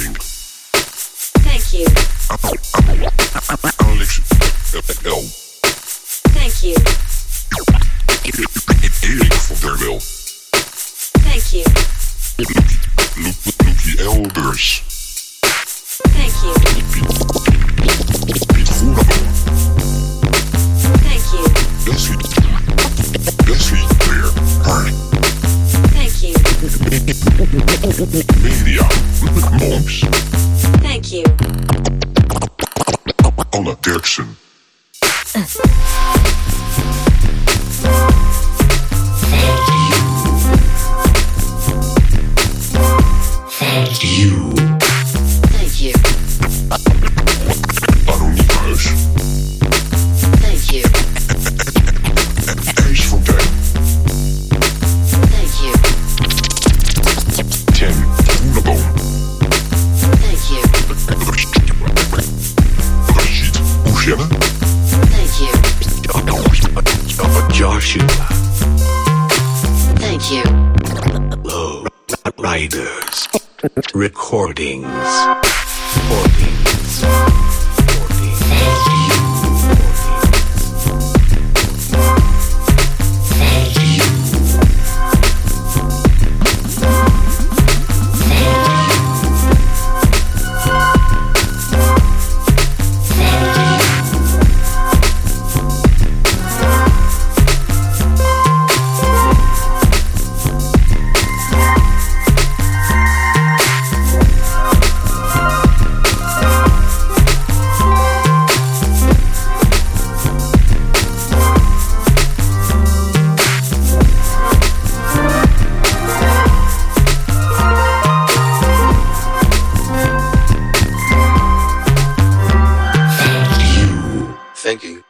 Thank you. Wel. Thank you. Thank you. Thank you. Bessie. Bessie Media. Moms. Thank you. Anne Derksen. Thank you. Thank Oegenne. Thank you. Joshua Thank you. Low Riders Recordings. Recordings. thinking.